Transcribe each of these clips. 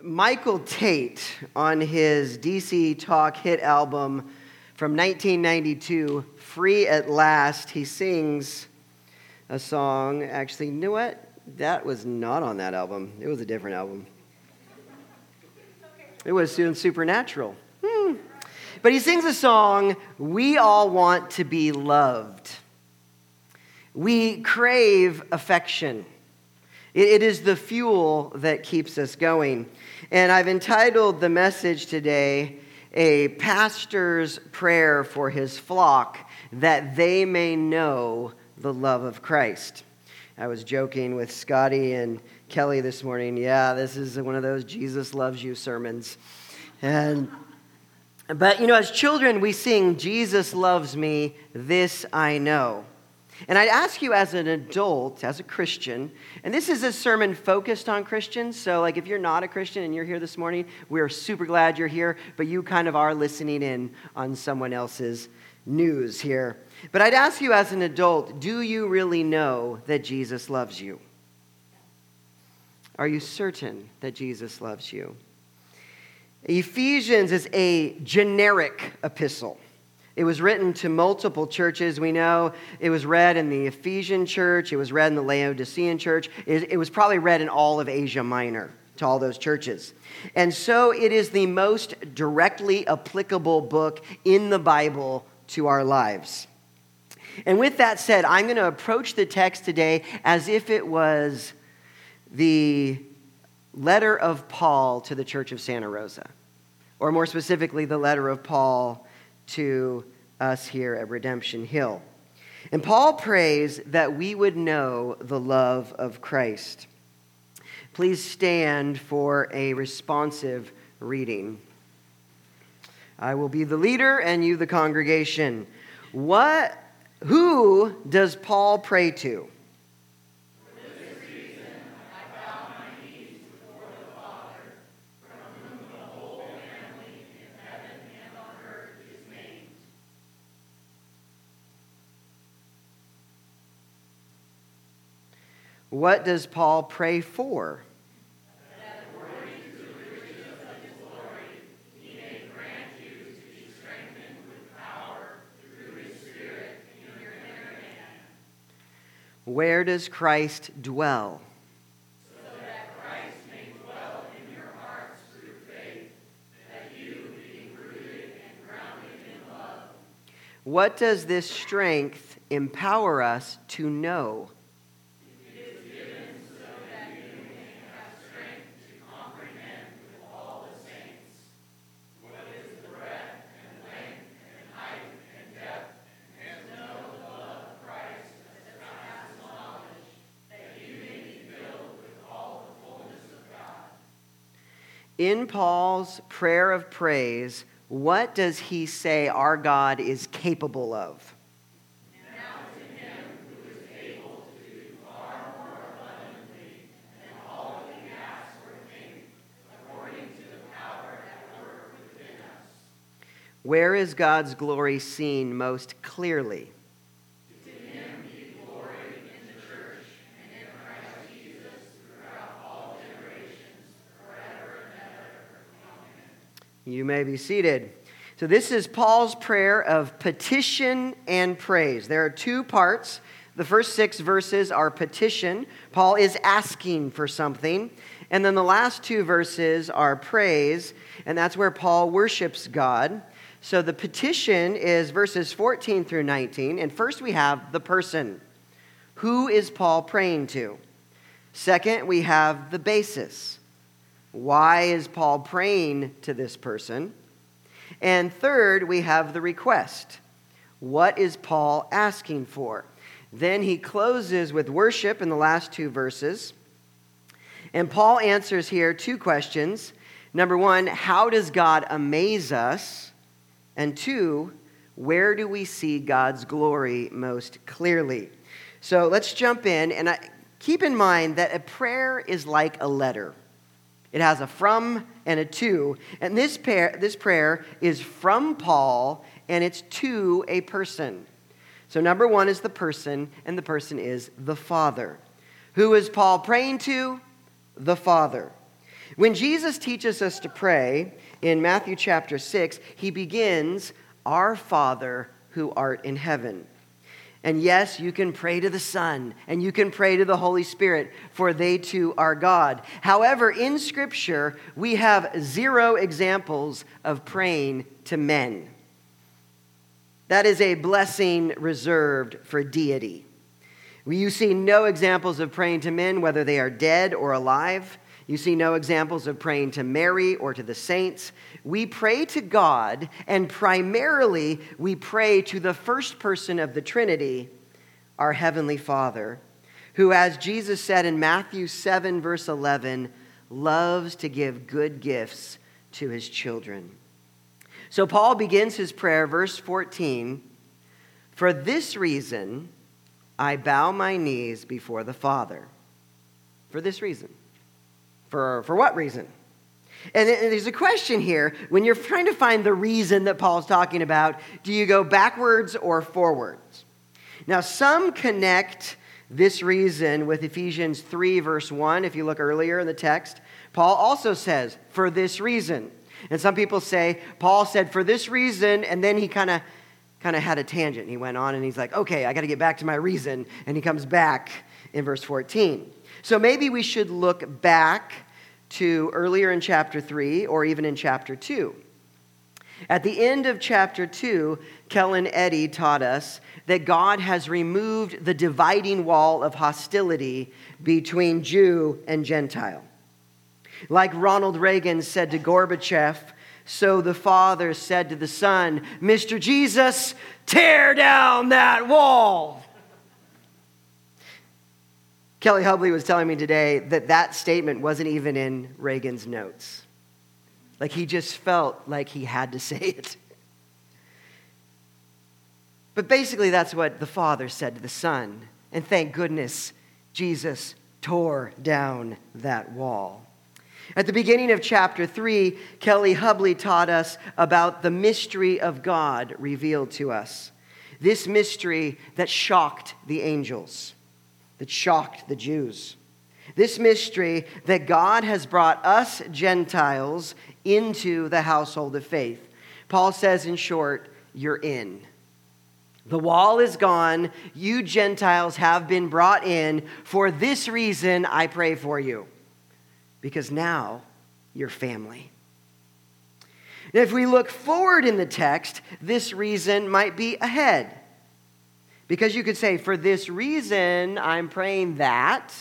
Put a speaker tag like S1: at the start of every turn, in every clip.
S1: Michael Tait on his DC Talk hit album from 1992, Free at Last, he sings a song. Actually, you know what? That was not on that album, it was a different album. It was doing Supernatural. Hmm. But he sings a song, We All Want to Be Loved. We crave affection. It is the fuel that keeps us going. And I've entitled the message today, A Pastor's Prayer for His Flock, that they may know the love of Christ. I was joking with Scotty and Kelly this morning. Yeah, this is one of those Jesus loves you sermons. And but you know, as children, we sing, Jesus loves me, this I know. And I'd ask you as an adult, as a Christian, and this is a sermon focused on Christians. So, like, if you're not a Christian and you're here this morning, we're super glad you're here, but you kind of are listening in on someone else's news here. But I'd ask you as an adult, do you really know that Jesus loves you? Are you certain that Jesus loves you? Ephesians is a generic epistle. It was written to multiple churches. We know it was read in the Ephesian church, it was read in the Laodicean church, it, was probably read in all of Asia Minor to all those churches. And so it is the most directly applicable book in the Bible to our lives. And with that said, I'm going to approach the text today as if it was the letter of Paul to the church of Santa Rosa, or more specifically, the letter of Paul to us here at Redemption Hill. And Paul prays that we would know the love of Christ. Please stand for a responsive reading. I will be the leader and you the congregation. What who does Paul pray to? What does Paul pray for? Where does Christ dwell?
S2: So that Christ may dwell in your hearts through faith, that you, being rooted and grounded in love.
S1: What does this strength empower us to know? In Paul's prayer of praise, what does he say our God is capable of? Where is God's glory seen most clearly? You may be seated. So, this is Paul's prayer of petition and praise. There are two parts. The first six verses are petition. Paul is asking for something. And then the last two verses are praise, and that's where Paul worships God. So the petition is verses 14 through 19. And first we have the person. Who is Paul praying to? Second, we have the basis. Why is Paul praying to this person? And third, we have the request. What is Paul asking for? Then he closes with worship in the last two verses. And Paul answers here two questions. Number one, how does God amaze us? And two, where do we see God's glory most clearly? So let's jump in. And I, keep in mind that a prayer is like a letter. It has a from and a to. And this, pair, this prayer is from Paul and it's to a person. So, number one is the person, and the person is the Father. Who is Paul praying to? The Father. When Jesus teaches us to pray in Matthew chapter 6, he begins, Our Father who art in heaven. And yes, you can pray to the Son and you can pray to the Holy Spirit, for they too are God. However, in Scripture, we have zero examples of praying to men. That is a blessing reserved for deity. You see no examples of praying to men, whether they are dead or alive. You see no examples of praying to Mary or to the saints. We pray to God, and primarily we pray to the first person of the Trinity, our Heavenly Father, who, as Jesus said in Matthew 7, verse 11, loves to give good gifts to his children. So Paul begins his prayer, verse 14 For this reason I bow my knees before the Father. For this reason. For, for what reason? And there's a question here. When you're trying to find the reason that Paul's talking about, do you go backwards or forwards? Now, some connect this reason with Ephesians 3, verse 1. If you look earlier in the text, Paul also says, for this reason. And some people say, Paul said, for this reason, and then he kind of kind of had a tangent. He went on and he's like, okay, I got to get back to my reason. And he comes back in verse 14. So maybe we should look back to earlier in chapter 3 or even in chapter 2. At the end of chapter 2, Kellen Eddy taught us that God has removed the dividing wall of hostility between Jew and Gentile. Like Ronald Reagan said to Gorbachev, so the Father said to the Son, Mr. Jesus, tear down that wall. Kelly Hubley was telling me today that that statement wasn't even in Reagan's notes. Like he just felt like he had to say it. But basically, that's what the Father said to the Son. And thank goodness Jesus tore down that wall. At the beginning of chapter 3, Kelly Hubley taught us about the mystery of God revealed to us. This mystery that shocked the angels that shocked the Jews. This mystery that God has brought us Gentiles into the household of faith. Paul says, in short, you're in. The wall is gone. You Gentiles have been brought in. For this reason, I pray for you. Because now you're family. if we look forward in the text, this reason might be ahead. Because you could say, for this reason, I'm praying that.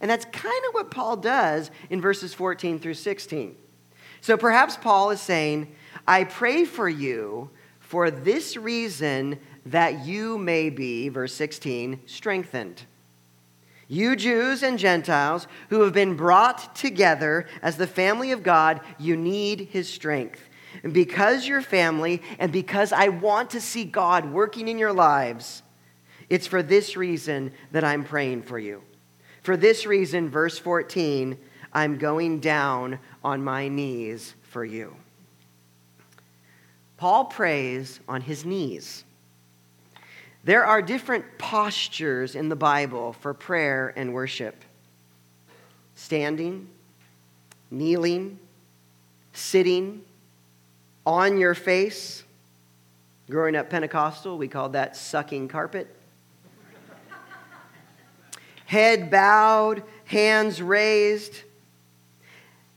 S1: And that's kind of what Paul does in verses 14 through 16. So perhaps Paul is saying, I pray for you for this reason that you may be, verse 16, strengthened. You Jews and Gentiles who have been brought together as the family of God, you need his strength. And because you're family, and because I want to see God working in your lives, it's for this reason that I'm praying for you. For this reason, verse 14, I'm going down on my knees for you. Paul prays on his knees. There are different postures in the Bible for prayer and worship standing, kneeling, sitting, on your face. Growing up Pentecostal, we called that sucking carpet head bowed, hands raised.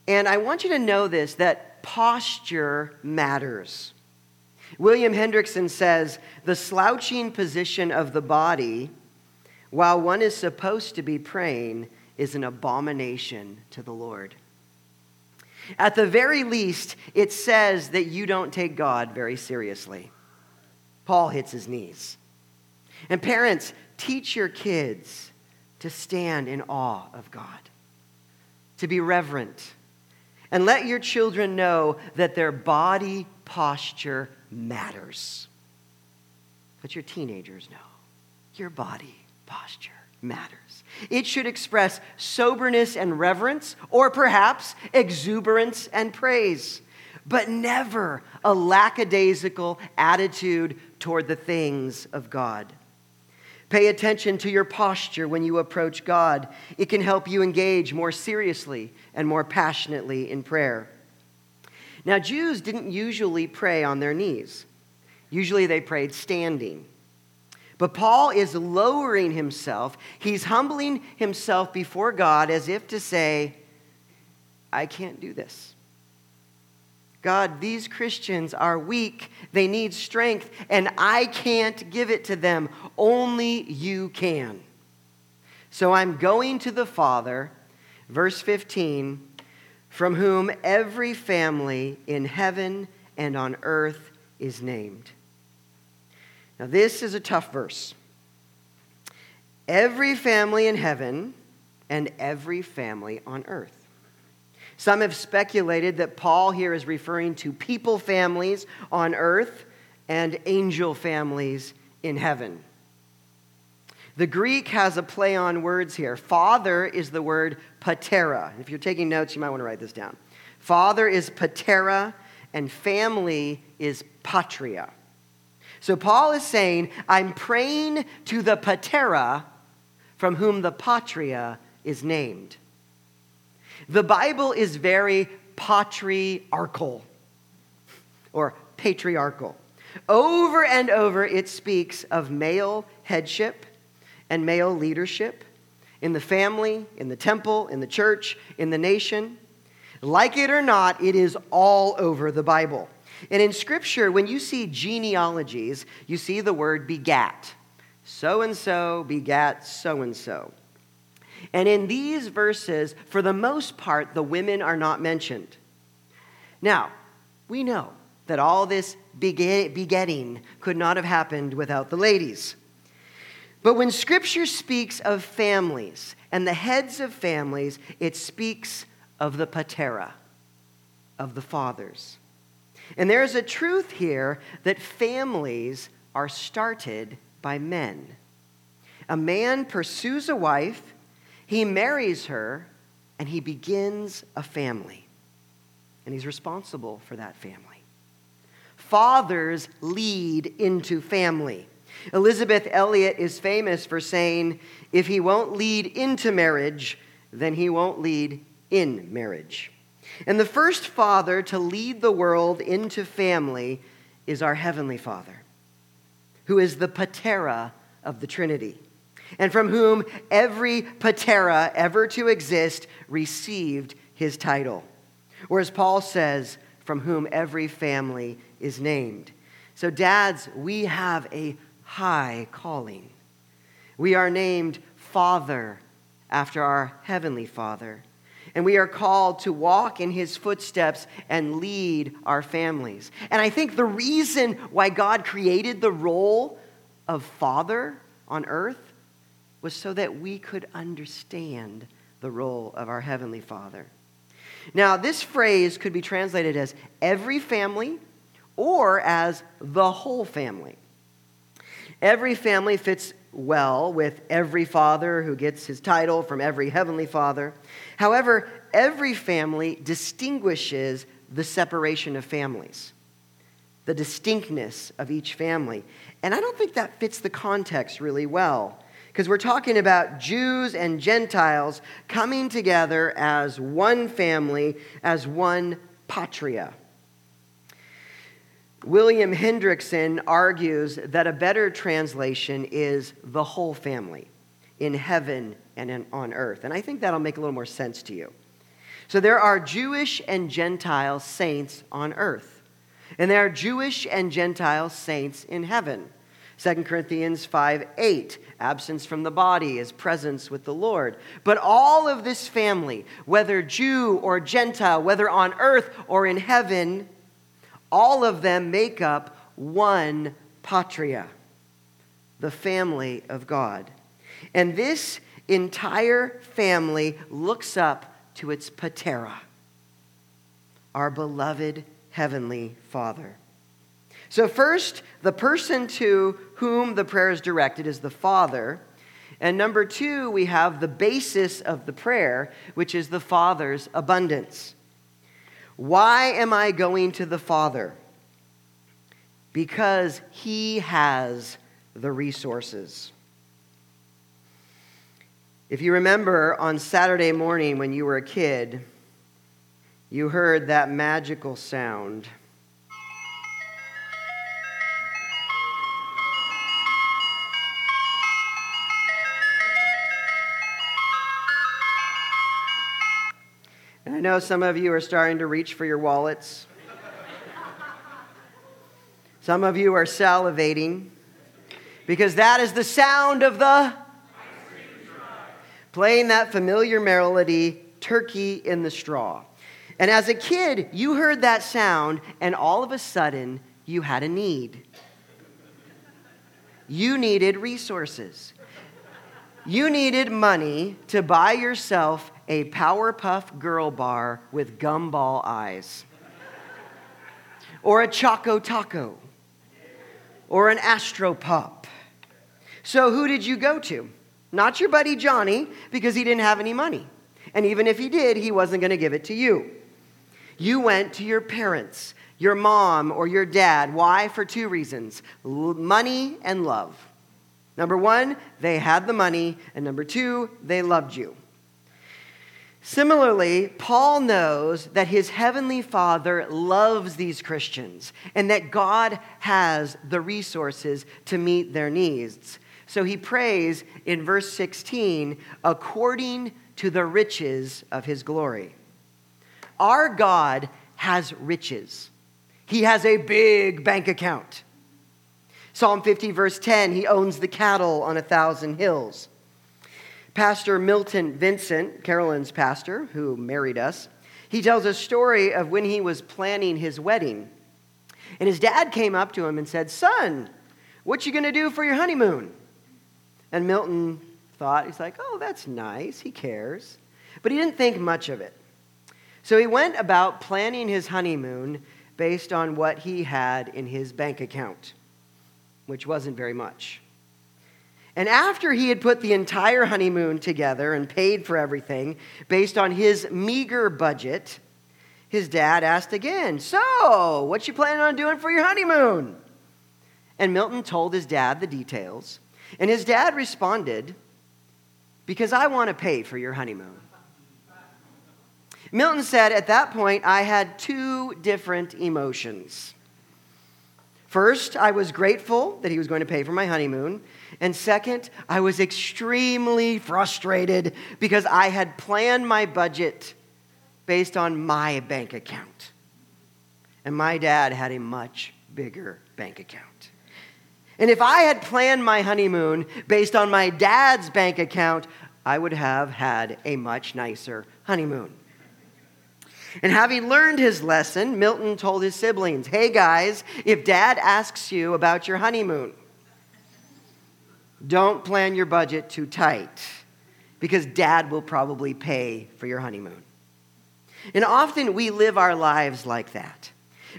S1: And I want you to know this that posture matters. William Hendriksen says the slouching position of the body while one is supposed to be praying is an abomination to the Lord. At the very least, it says that you don't take God very seriously. Paul hits his knees. And parents, teach your kids to stand in awe of God, to be reverent. And let your children know that their body posture matters. Let your teenagers know your body posture matters. It should express soberness and reverence, or perhaps exuberance and praise, but never a lackadaisical attitude toward the things of God. Pay attention to your posture when you approach God. It can help you engage more seriously and more passionately in prayer. Now, Jews didn't usually pray on their knees, usually they prayed standing. But Paul is lowering himself. He's humbling himself before God as if to say, I can't do this. God, these Christians are weak. They need strength, and I can't give it to them. Only you can. So I'm going to the Father, verse 15, from whom every family in heaven and on earth is named. Now, this is a tough verse. Every family in heaven and every family on earth. Some have speculated that Paul here is referring to people families on earth and angel families in heaven. The Greek has a play on words here. Father is the word patera. If you're taking notes, you might want to write this down. Father is patera, and family is patria. So Paul is saying, I'm praying to the patera from whom the patria is named. The Bible is very patriarchal or patriarchal. Over and over, it speaks of male headship and male leadership in the family, in the temple, in the church, in the nation. Like it or not, it is all over the Bible. And in Scripture, when you see genealogies, you see the word begat. So and so begat so and so. And in these verses, for the most part, the women are not mentioned. Now, we know that all this begetting could not have happened without the ladies. But when Scripture speaks of families and the heads of families, it speaks of the patera, of the fathers. And there's a truth here that families are started by men. A man pursues a wife he marries her and he begins a family. And he's responsible for that family. Fathers lead into family. Elisabeth Elliot is famous for saying, if he won't lead into marriage, then he won't lead in marriage. And the first father to lead the world into family is our Heavenly Father, who is the patera of the Trinity and from whom every patera ever to exist received his title. Or as Paul says, from whom every family is named. So, dads, we have a high calling. We are named Father after our Heavenly Father. And we are called to walk in his footsteps and lead our families. And I think the reason why God created the role of father on earth was so that we could understand the role of our Heavenly Father. Now, this phrase could be translated as every family or as the whole family. Every family fits well with every father who gets his title from every heavenly father. However, every family distinguishes the separation of families, the distinctness of each family. And I don't think that fits the context really well because we're talking about Jews and Gentiles coming together as one family, as one patria. William Hendriksen argues that a better translation is the whole family in heaven and on earth. And I think that'll make a little more sense to you. So there are Jewish and Gentile saints on earth, and there are Jewish and Gentile saints in heaven. 2 Corinthians 5 8, absence from the body is presence with the Lord. But all of this family, whether Jew or Gentile, whether on earth or in heaven, all of them make up one patria, the family of God. And this entire family looks up to its patera, our beloved heavenly Father. So, first, the person to whom the prayer is directed is the Father. And number two, we have the basis of the prayer, which is the Father's abundance. Why am I going to the Father? Because He has the resources. If you remember on Saturday morning when you were a kid, you heard that magical sound. I know some of you are starting to reach for your wallets. Some of you are salivating because that is the sound of the playing that familiar melody, Turkey in the Straw. And as a kid, you heard that sound, and all of a sudden, you had a need. You needed resources. You needed money to buy yourself a Powerpuff Girl bar with gumball eyes, or a Choco Taco, or an Astro Pop. So, who did you go to? Not your buddy Johnny, because he didn't have any money. And even if he did, he wasn't going to give it to you. You went to your parents, your mom, or your dad. Why? For two reasons money and love. Number one, they had the money. And number two, they loved you. Similarly, Paul knows that his heavenly Father loves these Christians and that God has the resources to meet their needs. So he prays in verse 16, according to the riches of his glory. Our God has riches, he has a big bank account. Psalm 50, verse 10, he owns the cattle on a thousand hills. Pastor Milton Vincent, Carolyn's pastor, who married us, he tells a story of when he was planning his wedding. And his dad came up to him and said, Son, what you going to do for your honeymoon? And Milton thought, he's like, oh, that's nice. He cares. But he didn't think much of it. So he went about planning his honeymoon based on what he had in his bank account, which wasn't very much. And after he had put the entire honeymoon together and paid for everything based on his meager budget, his dad asked again, So, what you planning on doing for your honeymoon? And Milton told his dad the details. And his dad responded, Because I want to pay for your honeymoon. Milton said, At that point, I had two different emotions. First, I was grateful that he was going to pay for my honeymoon. And second, I was extremely frustrated because I had planned my budget based on my bank account. And my dad had a much bigger bank account. And if I had planned my honeymoon based on my dad's bank account, I would have had a much nicer honeymoon. And having learned his lesson, Milton told his siblings, Hey guys, if dad asks you about your honeymoon, don't plan your budget too tight because dad will probably pay for your honeymoon. And often we live our lives like that.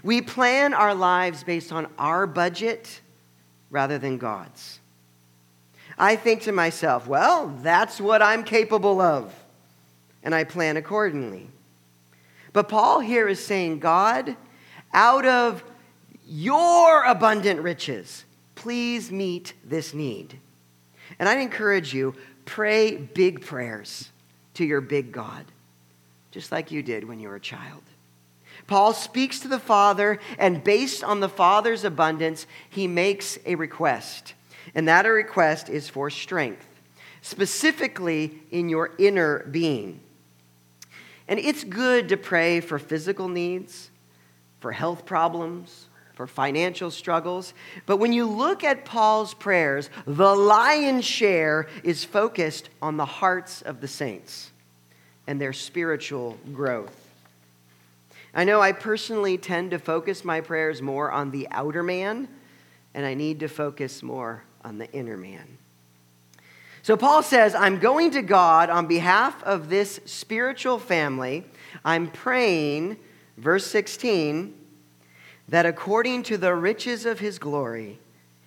S1: We plan our lives based on our budget rather than God's. I think to myself, well, that's what I'm capable of, and I plan accordingly. But Paul here is saying, God, out of your abundant riches, please meet this need. And I'd encourage you, pray big prayers to your big God, just like you did when you were a child. Paul speaks to the Father, and based on the Father's abundance, he makes a request. And that request is for strength, specifically in your inner being. And it's good to pray for physical needs, for health problems, for financial struggles. But when you look at Paul's prayers, the lion's share is focused on the hearts of the saints and their spiritual growth. I know I personally tend to focus my prayers more on the outer man, and I need to focus more on the inner man. So Paul says, I'm going to God on behalf of this spiritual family. I'm praying, verse 16, that according to the riches of his glory,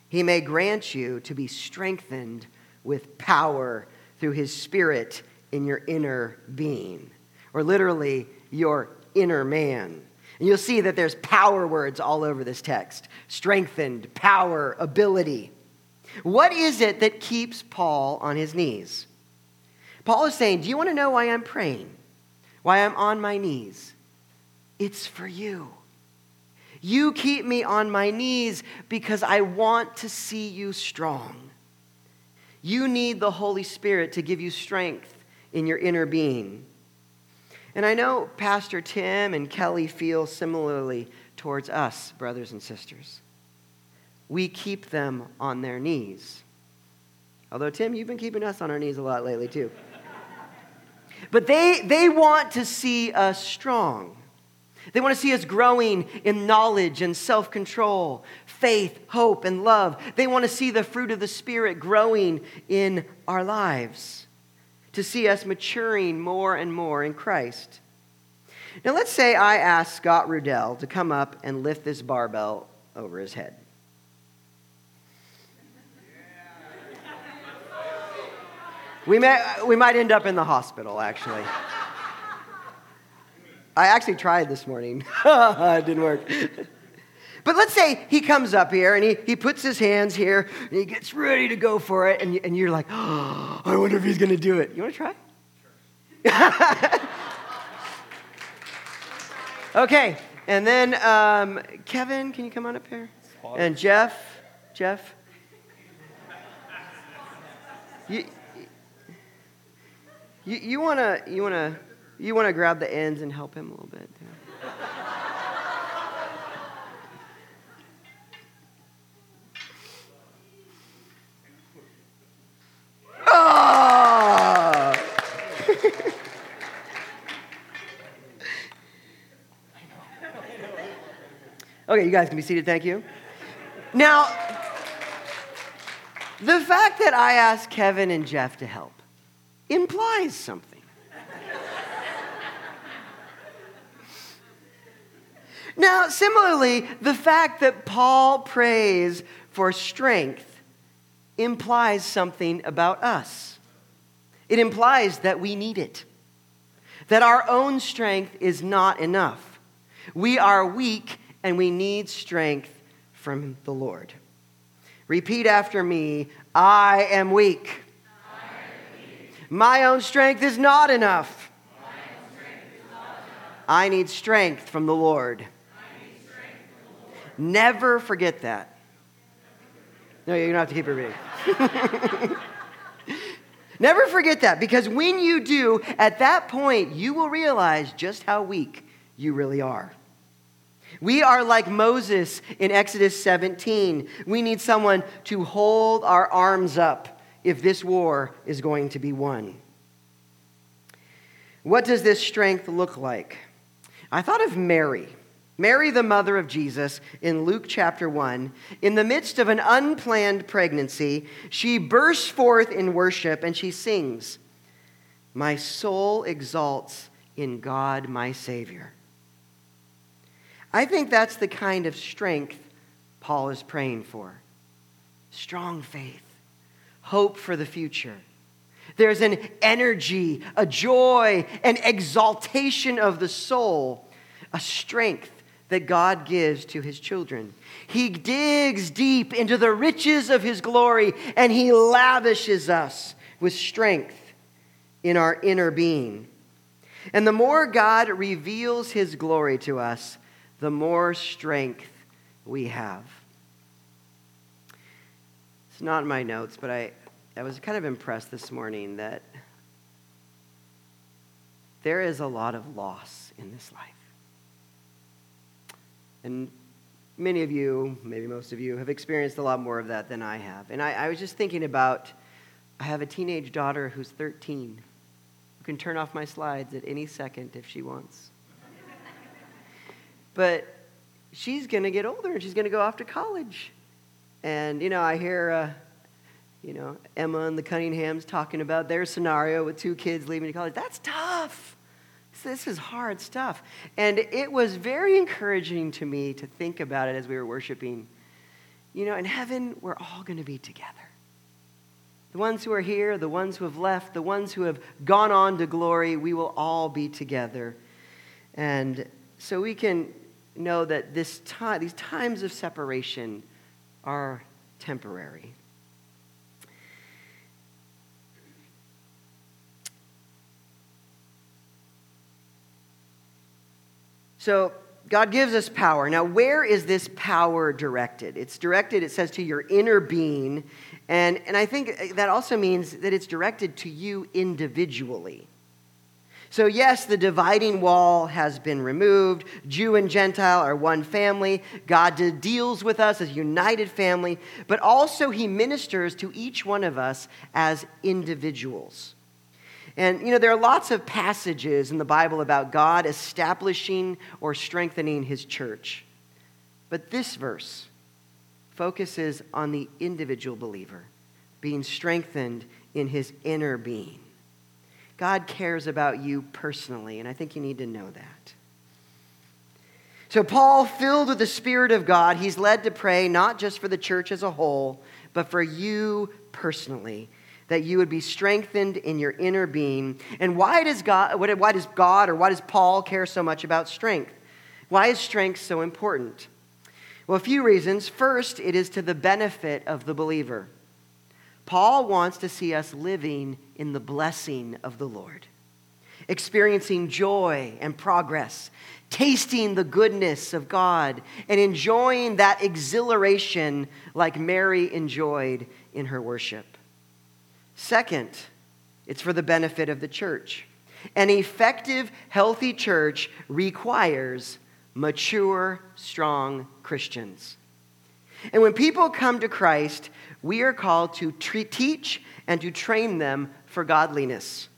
S1: he may grant you to be strengthened with power through his spirit in your inner being. Or literally, your inner man. And you'll see that there's power words all over this text strengthened, power, ability. What is it that keeps Paul on his knees? Paul is saying, Do you want to know why I'm praying? Why I'm on my knees? It's for you. You keep me on my knees because I want to see you strong. You need the Holy Spirit to give you strength in your inner being. And I know Pastor Tim and Kelly feel similarly towards us, brothers and sisters. We keep them on their knees. Although, Tim, you've been keeping us on our knees a lot lately, too. But they, they want to see us strong. They want to see us growing in knowledge and self control, faith, hope, and love. They want to see the fruit of the Spirit growing in our lives, to see us maturing more and more in Christ. Now, let's say I ask Scott Rudell to come up and lift this barbell over his head. We, may, we might end up in the hospital, actually. I actually tried this morning. it didn't work. But let's say he comes up here and he, he puts his hands here and he gets ready to go for it, and, you, and you're like, oh, I wonder if he's going to do it. You want to try? Sure. okay, and then um, Kevin, can you come on up here? And Jeff, Jeff. You, you, you want to you wanna, you wanna grab the ends and help him a little bit? Oh! okay, you guys can be seated. Thank you. Now, the fact that I asked Kevin and Jeff to help implies something. now, similarly, the fact that Paul prays for strength implies something about us. It implies that we need it, that our own strength is not enough. We are weak and we need strength from the Lord. Repeat after me I am weak. My own strength is not enough. I need strength from the Lord. Never forget that. No, you don't have to keep repeating. Never forget that because when you do, at that point, you will realize just how weak you really are. We are like Moses in Exodus 17. We need someone to hold our arms up if this war is going to be won. What does this strength look like? I thought of Mary. Mary, the mother of Jesus, in Luke chapter 1, in the midst of an unplanned pregnancy, she bursts forth in worship and she sings, My soul exalts in God my Savior. I think that's the kind of strength Paul is praying for strong faith hope for the future. There's an energy, a joy, an exaltation of the soul, a strength that God gives to his children. He digs deep into the riches of his glory and he lavishes us with strength in our inner being. And the more God reveals his glory to us, the more strength we have not in my notes, but I, I was kind of impressed this morning that there is a lot of loss in this life. And many of you, maybe most of you, have experienced a lot more of that than I have. And I, I was just thinking about I have a teenage daughter who's 13 who can turn off my slides at any second if she wants. but she's going to get older and she's going to go off to college. And, you know, I hear, uh, you know, Emma and the Cunninghams talking about their scenario with two kids leaving to college. That's tough. This is hard stuff. And it was very encouraging to me to think about it as we were worshiping. You know, in heaven, we're all going to be together. The ones who are here, the ones who have left, the ones who have gone on to glory, we will all be together. And so we can know that this time, these times of separation are temporary. So, God gives us power. Now, where is this power directed? It's directed, it says, to your inner being. And, and I think that also means that it's directed to you individually. So, yes, the dividing wall has been removed. Jew and Gentile are one family. God deals with us as a united family, but also He ministers to each one of us as individuals. And, you know, there are lots of passages in the Bible about God establishing or strengthening His church. But this verse focuses on the individual believer being strengthened in his inner being. God cares about you personally, and I think you need to know that. So, Paul, filled with the Spirit of God, he's led to pray not just for the church as a whole, but for you personally, that you would be strengthened in your inner being. And why does God, why does God or why does Paul care so much about strength? Why is strength so important? Well, a few reasons. First, it is to the benefit of the believer. Paul wants to see us living in the blessing of the Lord, experiencing joy and progress, tasting the goodness of God, and enjoying that exhilaration like Mary enjoyed in her worship. Second, it's for the benefit of the church. An effective, healthy church requires mature, strong Christians. And when people come to Christ, we are called to teach and to train them for godliness.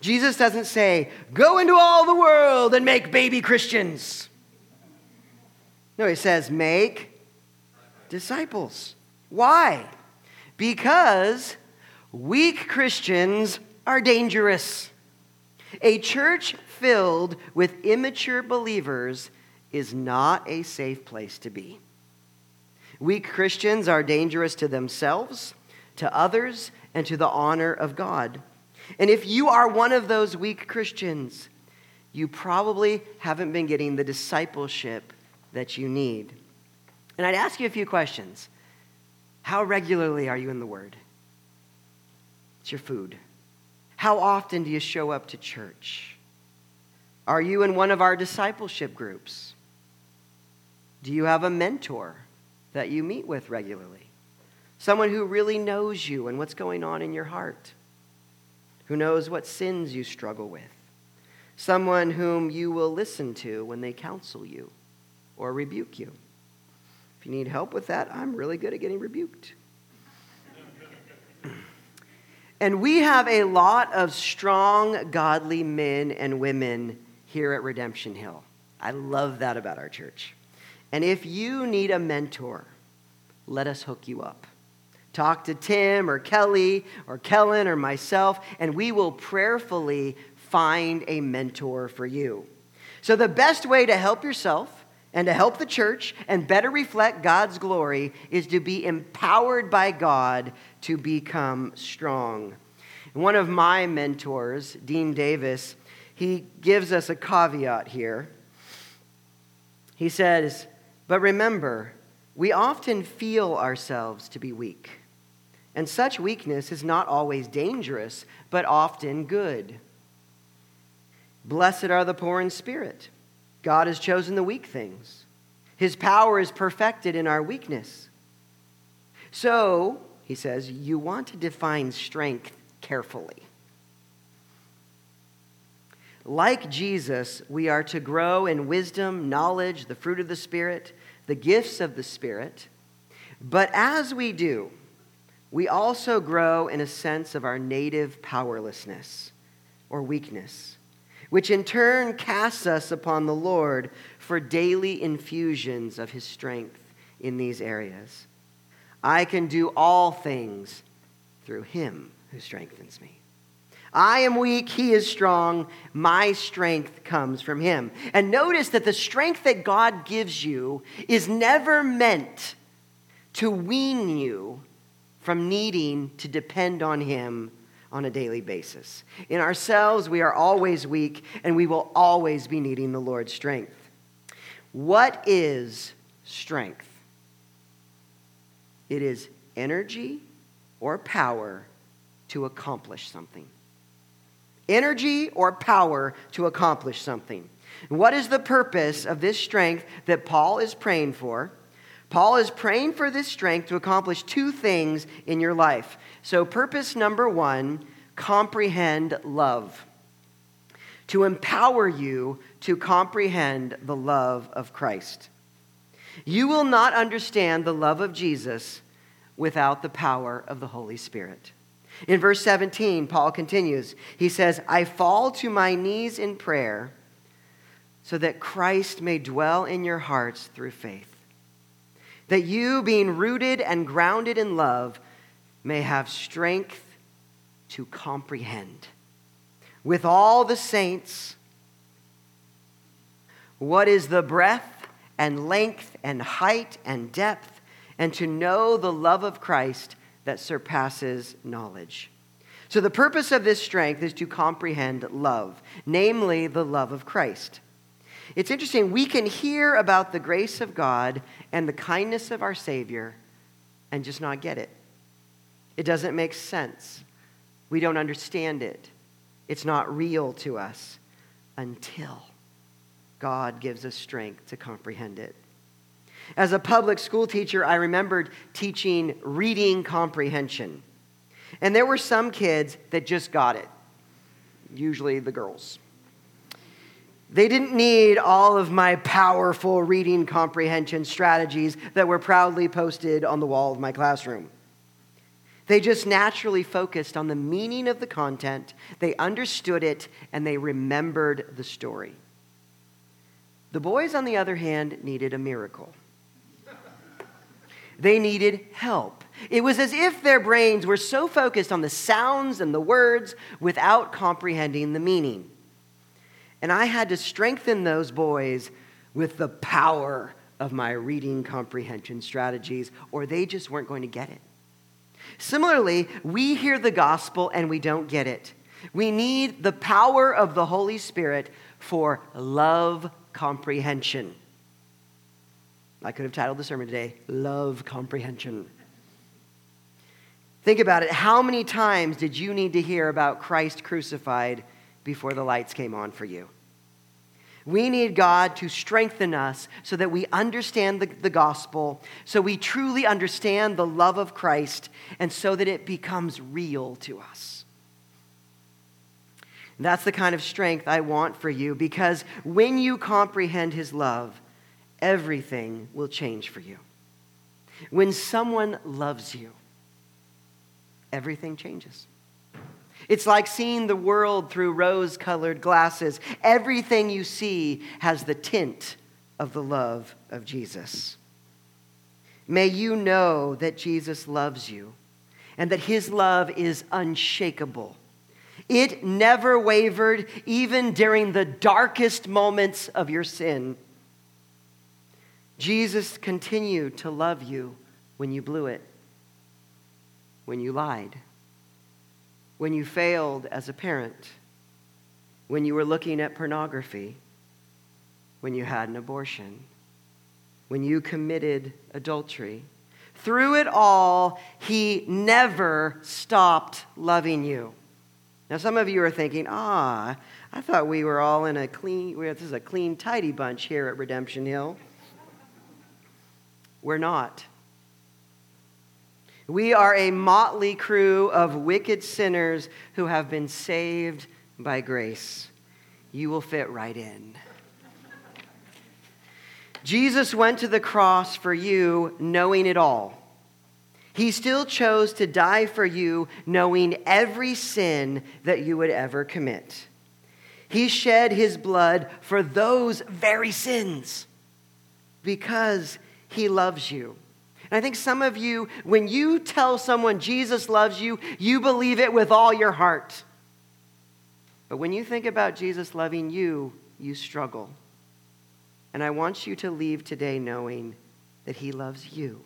S1: Jesus doesn't say, go into all the world and make baby Christians. No, he says, make disciples. Why? Because weak Christians are dangerous. A church filled with immature believers is not a safe place to be. Weak Christians are dangerous to themselves, to others, and to the honor of God. And if you are one of those weak Christians, you probably haven't been getting the discipleship that you need. And I'd ask you a few questions. How regularly are you in the Word? It's your food. How often do you show up to church? Are you in one of our discipleship groups? Do you have a mentor? That you meet with regularly, someone who really knows you and what's going on in your heart, who knows what sins you struggle with, someone whom you will listen to when they counsel you or rebuke you. If you need help with that, I'm really good at getting rebuked. and we have a lot of strong, godly men and women here at Redemption Hill. I love that about our church. And if you need a mentor, let us hook you up. Talk to Tim or Kelly or Kellen or myself, and we will prayerfully find a mentor for you. So, the best way to help yourself and to help the church and better reflect God's glory is to be empowered by God to become strong. One of my mentors, Dean Davis, he gives us a caveat here. He says, but remember, we often feel ourselves to be weak. And such weakness is not always dangerous, but often good. Blessed are the poor in spirit. God has chosen the weak things. His power is perfected in our weakness. So, he says, you want to define strength carefully. Like Jesus, we are to grow in wisdom, knowledge, the fruit of the Spirit the gifts of the Spirit. But as we do, we also grow in a sense of our native powerlessness or weakness, which in turn casts us upon the Lord for daily infusions of his strength in these areas. I can do all things through him who strengthens me. I am weak, he is strong. My strength comes from him. And notice that the strength that God gives you is never meant to wean you from needing to depend on him on a daily basis. In ourselves, we are always weak, and we will always be needing the Lord's strength. What is strength? It is energy or power to accomplish something energy or power to accomplish something. What is the purpose of this strength that Paul is praying for? Paul is praying for this strength to accomplish two things in your life. So, purpose number one comprehend love. To empower you to comprehend the love of Christ. You will not understand the love of Jesus without the power of the Holy Spirit. In verse 17, Paul continues. He says, I fall to my knees in prayer so that Christ may dwell in your hearts through faith that you, being rooted and grounded in love, may have strength to comprehend with all the saints what is the breadth and length and height and depth, and to know the love of Christ that surpasses knowledge. So, the purpose of this strength is to comprehend love, namely the love of Christ. It's interesting, we can hear about the grace of God and the kindness of our Savior and just not get it. It doesn't make sense. We don't understand it. It's not real to us until God gives us strength to comprehend it. As a public school teacher, I remembered teaching reading comprehension. And there were some kids that just got it, usually the girls. They didn't need all of my powerful reading comprehension strategies that were proudly posted on the wall of my classroom. They just naturally focused on the meaning of the content, they understood it, and they remembered the story. The boys, on the other hand, needed a miracle. They needed help. It was as if their brains were so focused on the sounds and the words without comprehending the meaning. And I had to strengthen those boys with the power of my reading comprehension strategies, or they just weren't going to get it. Similarly, we hear the gospel and we don't get it. We need the power of the Holy Spirit for love comprehension. I could have titled the sermon today, Love Comprehension. Think about it. How many times did you need to hear about Christ crucified before the lights came on for you. We need God to strengthen us so that we understand the, the, gospel, so we truly understand the love of Christ, and so that it becomes real to us. That's the kind of strength I want for you because when you comprehend his love, everything will change for you. When someone loves you, everything changes. It's like seeing the world through rose colored glasses. Everything you see has the tint of the love of Jesus. May you know that Jesus loves you and that his love is unshakable. It never wavered, even during the darkest moments of your sin. Jesus continued to love you when you blew it, when you lied when you failed as a parent, when you were looking at pornography, when you had an abortion, when you committed adultery. Through it all, he never stopped loving you. Now, some of you are thinking, ah, I thought we were all in a clean, this is a clean, tidy bunch here at Redemption Hill. We're not. We are a motley crew of wicked sinners who have been saved by grace. You will fit right in. Jesus went to the cross for you knowing it all. He still chose to die for you knowing every sin that you would ever commit. He shed his blood for those very sins because he loves you. And I think some of you, when you tell someone Jesus loves you, you believe it with all your heart. But when you think about Jesus loving you, you struggle. And I want you to leave today knowing that he loves you.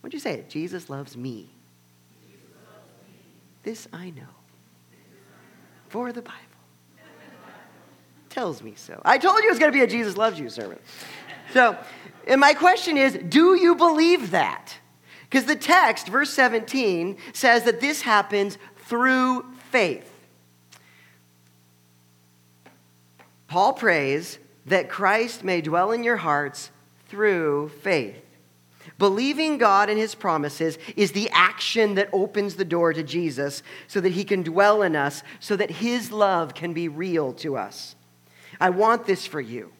S1: What'd you say it? Jesus loves me. Jesus loves me. This I know. For the Bible. Tells me so. I told you it was going to be a Jesus loves you sermon. So, and my question is do you believe that? Because the text, verse 17, says that this happens through faith. Paul prays that Christ may dwell in your hearts through faith. Believing God and his promises is the action that opens the door to Jesus so that he can dwell in us, so that his love can be real to us. I want this for you.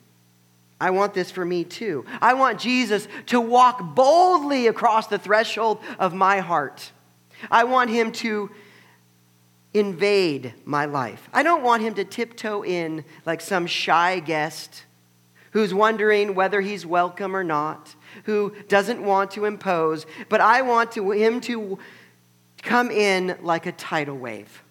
S1: I want this for me too. I want Jesus to walk boldly across the threshold of my heart. I want him to invade my life. I don't want him to tiptoe in like some shy guest who's wondering whether he's welcome or not, who doesn't want to impose, but I want to, him to come in like a tidal wave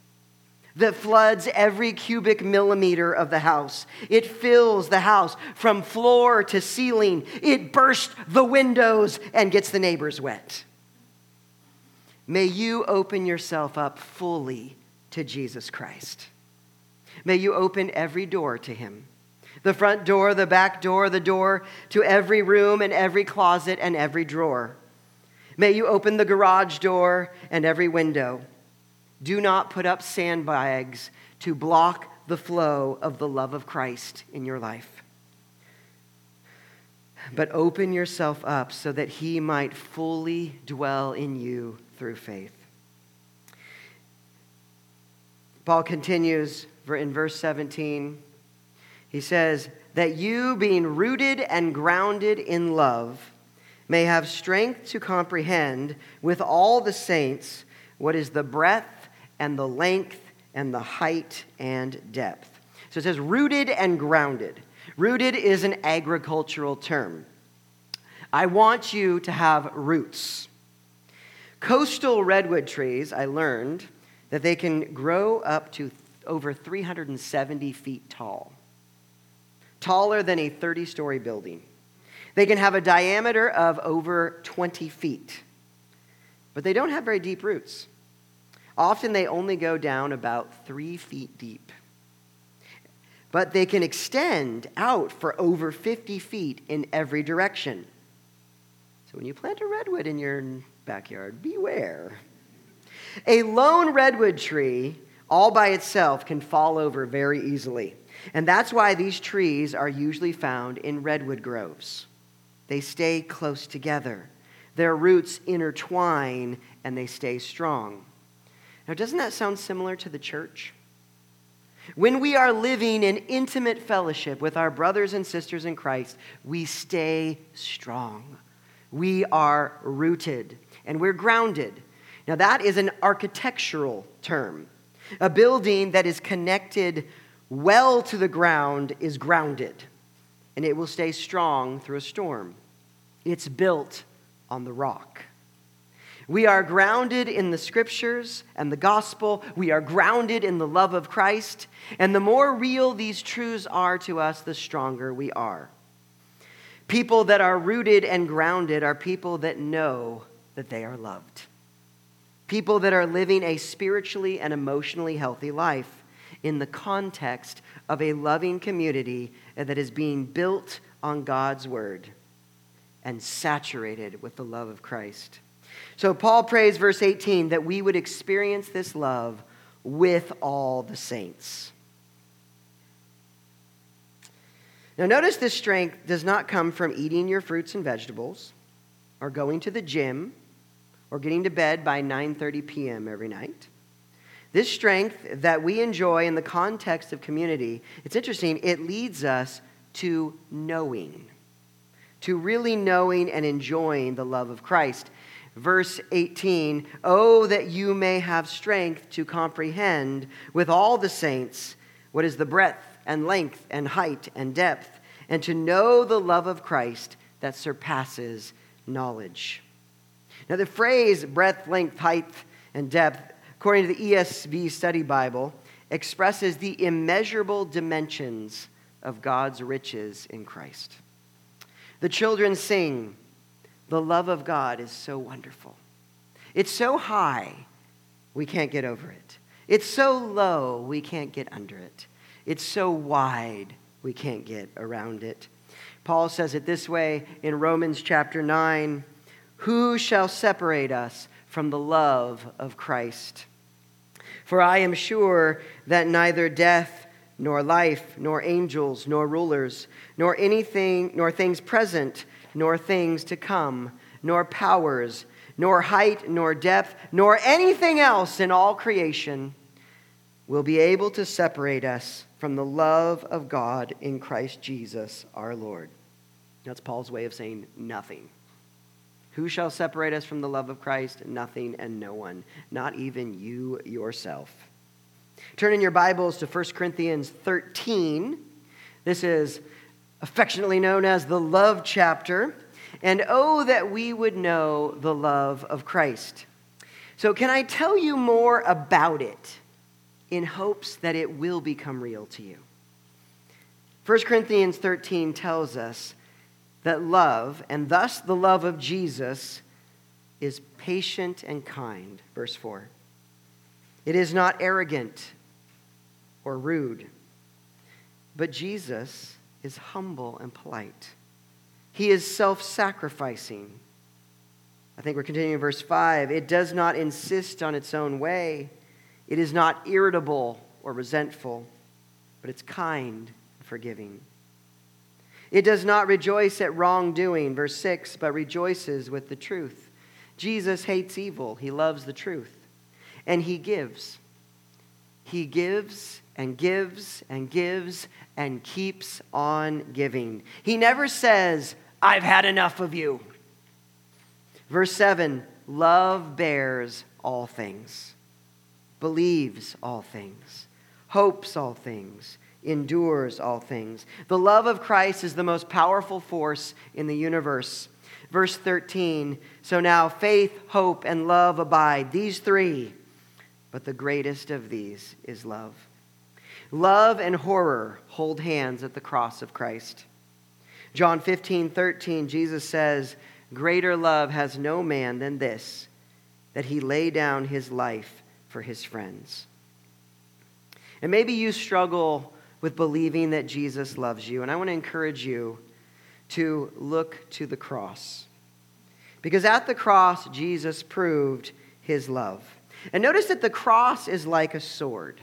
S1: that floods every cubic millimeter of the house. It fills the house from floor to ceiling. It bursts the windows and gets the neighbors wet. May you open yourself up fully to Jesus Christ. May you open every door to him the front door, the back door, the door to every room and every closet and every drawer. May you open the garage door and every window. Do not put up sandbags to block the flow of the love of Christ in your life. But open yourself up so that he might fully dwell in you through faith. Paul continues in verse 17. He says, That you, being rooted and grounded in love, may have strength to comprehend with all the saints what is the breadth and the length and the height and depth. So it says rooted and grounded. Rooted is an agricultural term. I want you to have roots. Coastal redwood trees, I learned, that they can grow up to over 370 feet tall, taller than a 30 story building. They can have a diameter of over 20 feet, but they don't have very deep roots. Often they only go down about three feet deep. But they can extend out for over 50 feet in every direction. So when you plant a redwood in your backyard, beware. A lone redwood tree, all by itself, can fall over very easily. And that's why these trees are usually found in redwood groves. They stay close together, their roots intertwine, and they stay strong. Now, doesn't that sound similar to the church? When we are living in intimate fellowship with our brothers and sisters in Christ, we stay strong. We are rooted and we're grounded. Now, that is an architectural term. A building that is connected well to the ground is grounded, and it will stay strong through a storm. It's built on the rock. We are grounded in the scriptures and the gospel. We are grounded in the love of Christ. And the more real these truths are to us, the stronger we are. People that are rooted and grounded are people that know that they are loved people that are living a spiritually and emotionally healthy life in the context of a loving community that is being built on God's word and saturated with the love of Christ. So, Paul prays, verse 18, that we would experience this love with all the saints. Now, notice this strength does not come from eating your fruits and vegetables or going to the gym or getting to bed by 9:30 p.m. every night. This strength that we enjoy in the context of community, it's interesting, it leads us to knowing, to really knowing and enjoying the love of Christ. Verse 18, Oh, that you may have strength to comprehend with all the saints what is the breadth and length and height and depth, and to know the love of Christ that surpasses knowledge now, the phrase breadth, length, height, and depth, according to the ESV Study Bible, expresses the immeasurable dimensions of God's riches in Christ. The children sing, The love of God is so wonderful. It's so high, we can't get over it. It's so low, we can't get under it. It's so wide, we can't get around it. Paul says it this way in Romans chapter 9 who shall separate us from the love of Christ? For I am sure that neither death, nor life, nor angels, nor rulers, nor anything, nor things present, nor things to come, nor powers, nor height, nor depth, nor anything else in all creation will be able to separate us from the love of God in Christ Jesus our Lord. That's Paul's way of saying nothing. Who shall separate us from the love of Christ? Nothing and no one, not even you yourself. Turn in your Bibles to 1 Corinthians 13. This is affectionately known as the love chapter. And oh, that we would know the love of Christ. So, can I tell you more about it in hopes that it will become real to you? 1 Corinthians 13 tells us that love, and thus the love of Jesus, is patient and kind. Verse 4. It is not arrogant or rude. But Jesus is humble and polite. He is self sacrificing. I think we're continuing verse 5. It does not insist on its own way, it is not irritable or resentful, but it's kind and forgiving. It does not rejoice at wrongdoing, verse 6, but rejoices with the truth. Jesus hates evil, he loves the truth, and he gives. He gives and gives and gives and keeps on giving. He never says, I've had enough of you. Verse 7 Love bears all things, believes all things, hopes all things, endures all things. The love of Christ is the most powerful force in the universe. Verse 13 So now faith, hope, and love abide, these three, but the greatest of these is love. Love and horror hold hands at the cross of Christ. John 15, 13, Jesus says, Greater love has no man than this, that he lay down his life for his friends. And maybe you struggle with believing that Jesus loves you. And I want to encourage you to look to the cross. Because at the cross, Jesus proved his love. And notice that the cross is like a sword.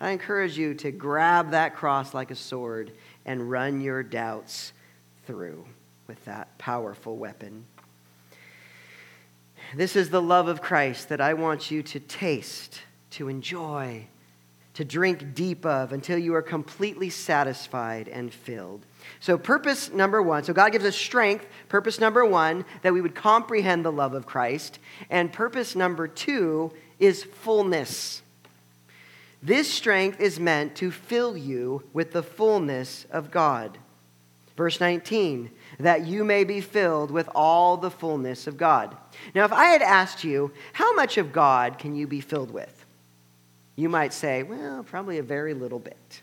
S1: I encourage you to grab that cross like a sword and run your doubts through with that powerful weapon. This is the love of Christ that I want you to taste, to enjoy, to drink deep of until you are completely satisfied and filled. So, purpose number one so, God gives us strength. Purpose number one, that we would comprehend the love of Christ. And purpose number two is fullness. This strength is meant to fill you with the fullness of God. Verse 19, that you may be filled with all the fullness of God. Now, if I had asked you, how much of God can you be filled with? You might say, well, probably a very little bit.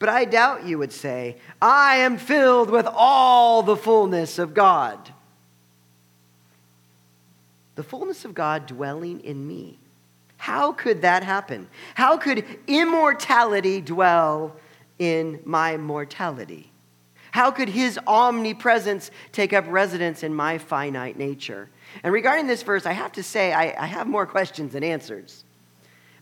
S1: But I doubt you would say, I am filled with all the fullness of God. The fullness of God dwelling in me. How could that happen? How could immortality dwell in my mortality? How could his omnipresence take up residence in my finite nature? And regarding this verse, I have to say I, I, have more questions than answers.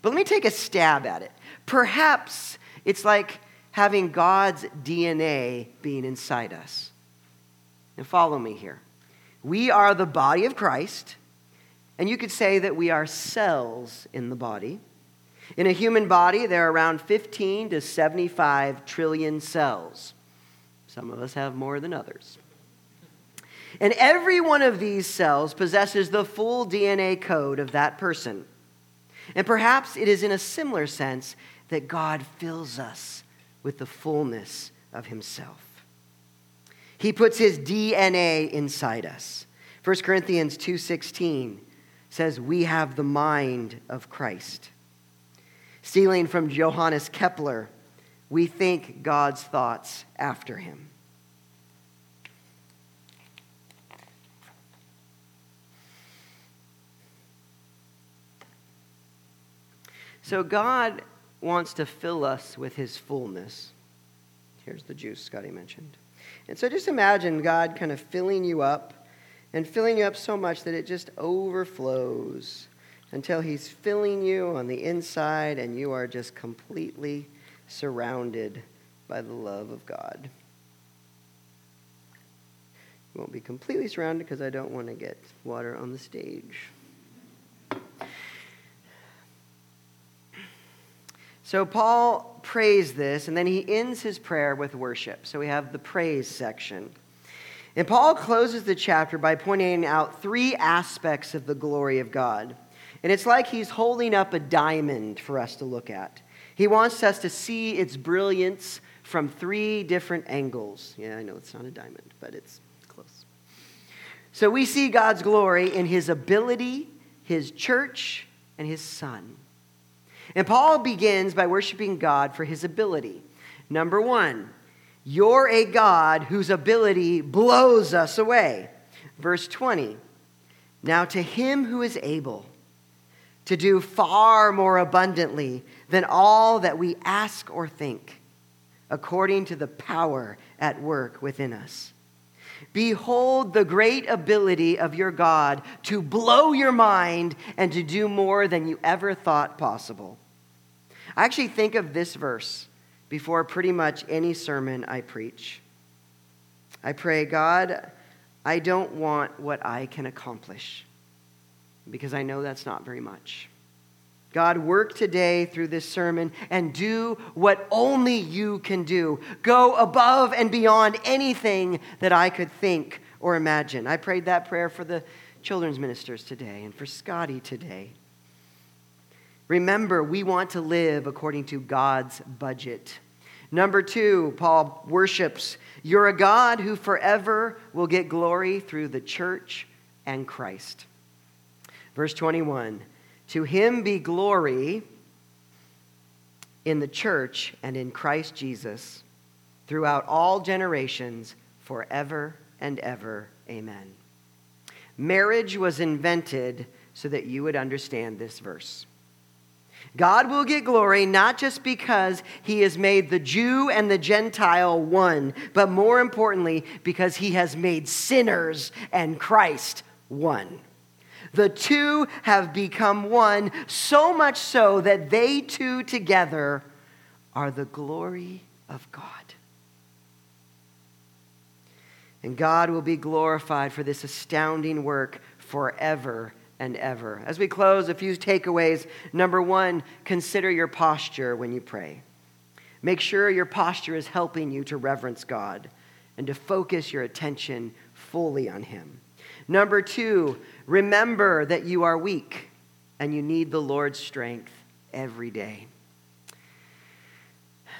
S1: But let me take a stab at it. Perhaps it's like having God's DNA being inside us. And follow me here. We are the body of Christ. And you could say that we are cells in the body. In a human body, there are around 15 to 75 trillion cells. Some of us have more than others. And every one of these cells possesses the full DNA code of that person. And perhaps it is in a similar sense that God fills us with the fullness of himself. He puts his DNA inside us. 1 Corinthians 2:16 says, We have the mind of Christ. Stealing from Johannes Kepler, we think God's thoughts after him. So, God wants to fill us with his fullness. Here's the juice Scotty mentioned. And so, just imagine God kind of filling you up and filling you up so much that it just overflows until He's filling you on the inside and you are just completely surrounded by the love of God. You won't be completely surrounded because I don't want to get water on the stage. So Paul prays this, and then he ends his prayer with worship. So we have the praise section. And Paul closes the chapter by pointing out three aspects of the glory of God. And it's like he's holding up a diamond for us to look at. He wants us to see its brilliance from three different angles. Yeah, I know it's not a diamond, but it's close. So we see God's glory in his ability, his church, and his son. And Paul begins by worshiping God for his ability. Number one, you're a God whose ability blows us away. Verse 20, now to him who is able to do far more abundantly than all that we ask or think, according to the power at work within us. Behold the great ability of your God to blow your mind and to do more than you ever thought possible. I actually think of this verse before pretty much any sermon I preach. I pray, God, I don't want what I can accomplish because I know that's not very much. God, work today through this sermon and do what only you can do. Go above and beyond anything that I could think or imagine. I prayed that prayer for the children's ministers today and for Scotty today. Remember, we want to live according to God's budget. Number two, Paul worships, you're a God who forever will get glory through the church and Christ. Verse 21 To him be glory in the church and in Christ Jesus throughout all generations, forever and ever. Amen. Marriage was invented so that you would understand this verse. God will get glory not just because he has made the Jew and the Gentile one, but more importantly, because he has made sinners and Christ one. The two have become one, so much so that they two together are the glory of God. And God will be glorified for this astounding work forever and ever. As we close, a few takeaways. Number one, consider your posture when you pray. Make sure your posture is helping you to reverence God and to focus your attention fully on Him. Number two, remember that you are weak and you need the Lord's strength every day.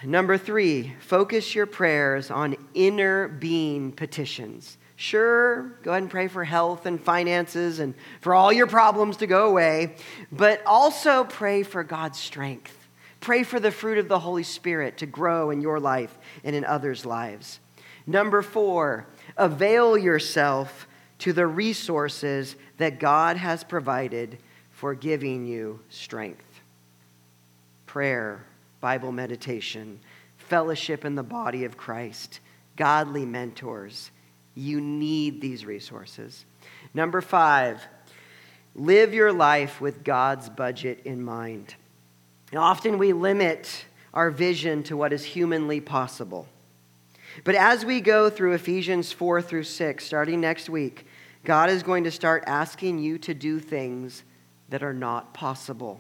S1: Number three, focus your prayers on inner being petitions. Sure, go ahead and pray for health and finances and for all your problems to go away, but also pray for God's strength. Pray for the fruit of the Holy Spirit to grow in your life and in others' lives. Number four, avail yourself to the resources that God has provided for giving you strength. Prayer, Bible meditation, fellowship in the body of Christ, godly mentors you need these resources. Number five, live your life with God's budget in mind. And often we limit our vision to what is humanly possible. But as we go through Ephesians 4 through 6, starting next week, God is going to start asking you to do things that are not possible,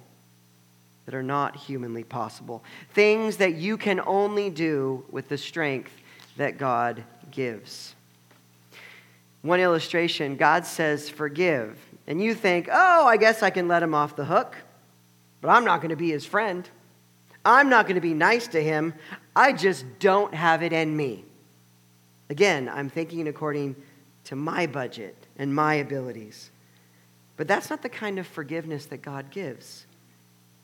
S1: that are not humanly possible, things that you can only do with the strength that God gives. One illustration God says, forgive. And you think, oh, I guess I can let him off the hook, but I'm not going to be his friend. I'm not going to be nice to him. I just don't have it in me. Again, I'm thinking according to my budget and my abilities. But that's not the kind of forgiveness that God gives.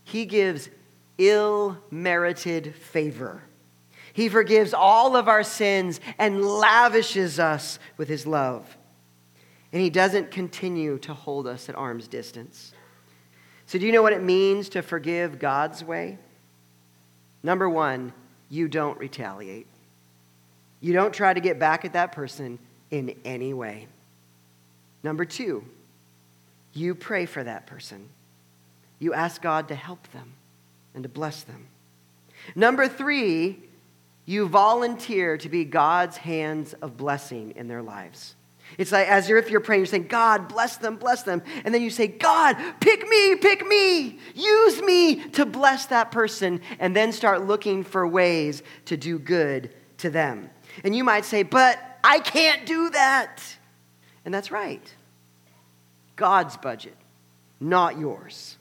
S1: He gives ill merited favor. He forgives all of our sins and lavishes us with his love. And he doesn't continue to hold us at arm's distance. So, do you know what it means to forgive God's way? Number one, you don't retaliate. You don't try to get back at that person in any way. Number two, you pray for that person. You ask God to help them and to bless them. Number three, you volunteer to be God's hands of blessing in their lives. It's like as if you're praying, you're saying, God, bless them, bless them. And then you say, God, pick me, pick me, use me to bless that person. And then start looking for ways to do good to them. And you might say, but I can't do that. And that's right. God's budget, not yours.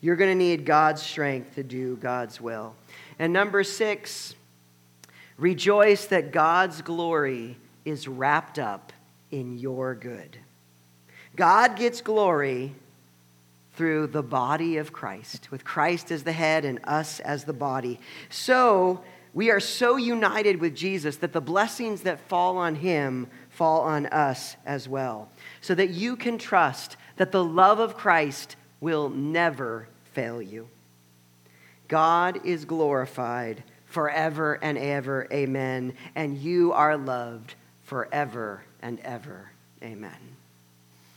S1: You're going to need God's strength to do God's will. And number six, rejoice that God's glory is wrapped up in your good. God gets glory through the body of Christ, with Christ as the head and us as the body. So, we are so united with Jesus that the blessings that fall on him fall on us as well, so that you can trust that the love of Christ will never fail you. God is glorified forever and ever. Amen. And you are loved forever and ever. Amen.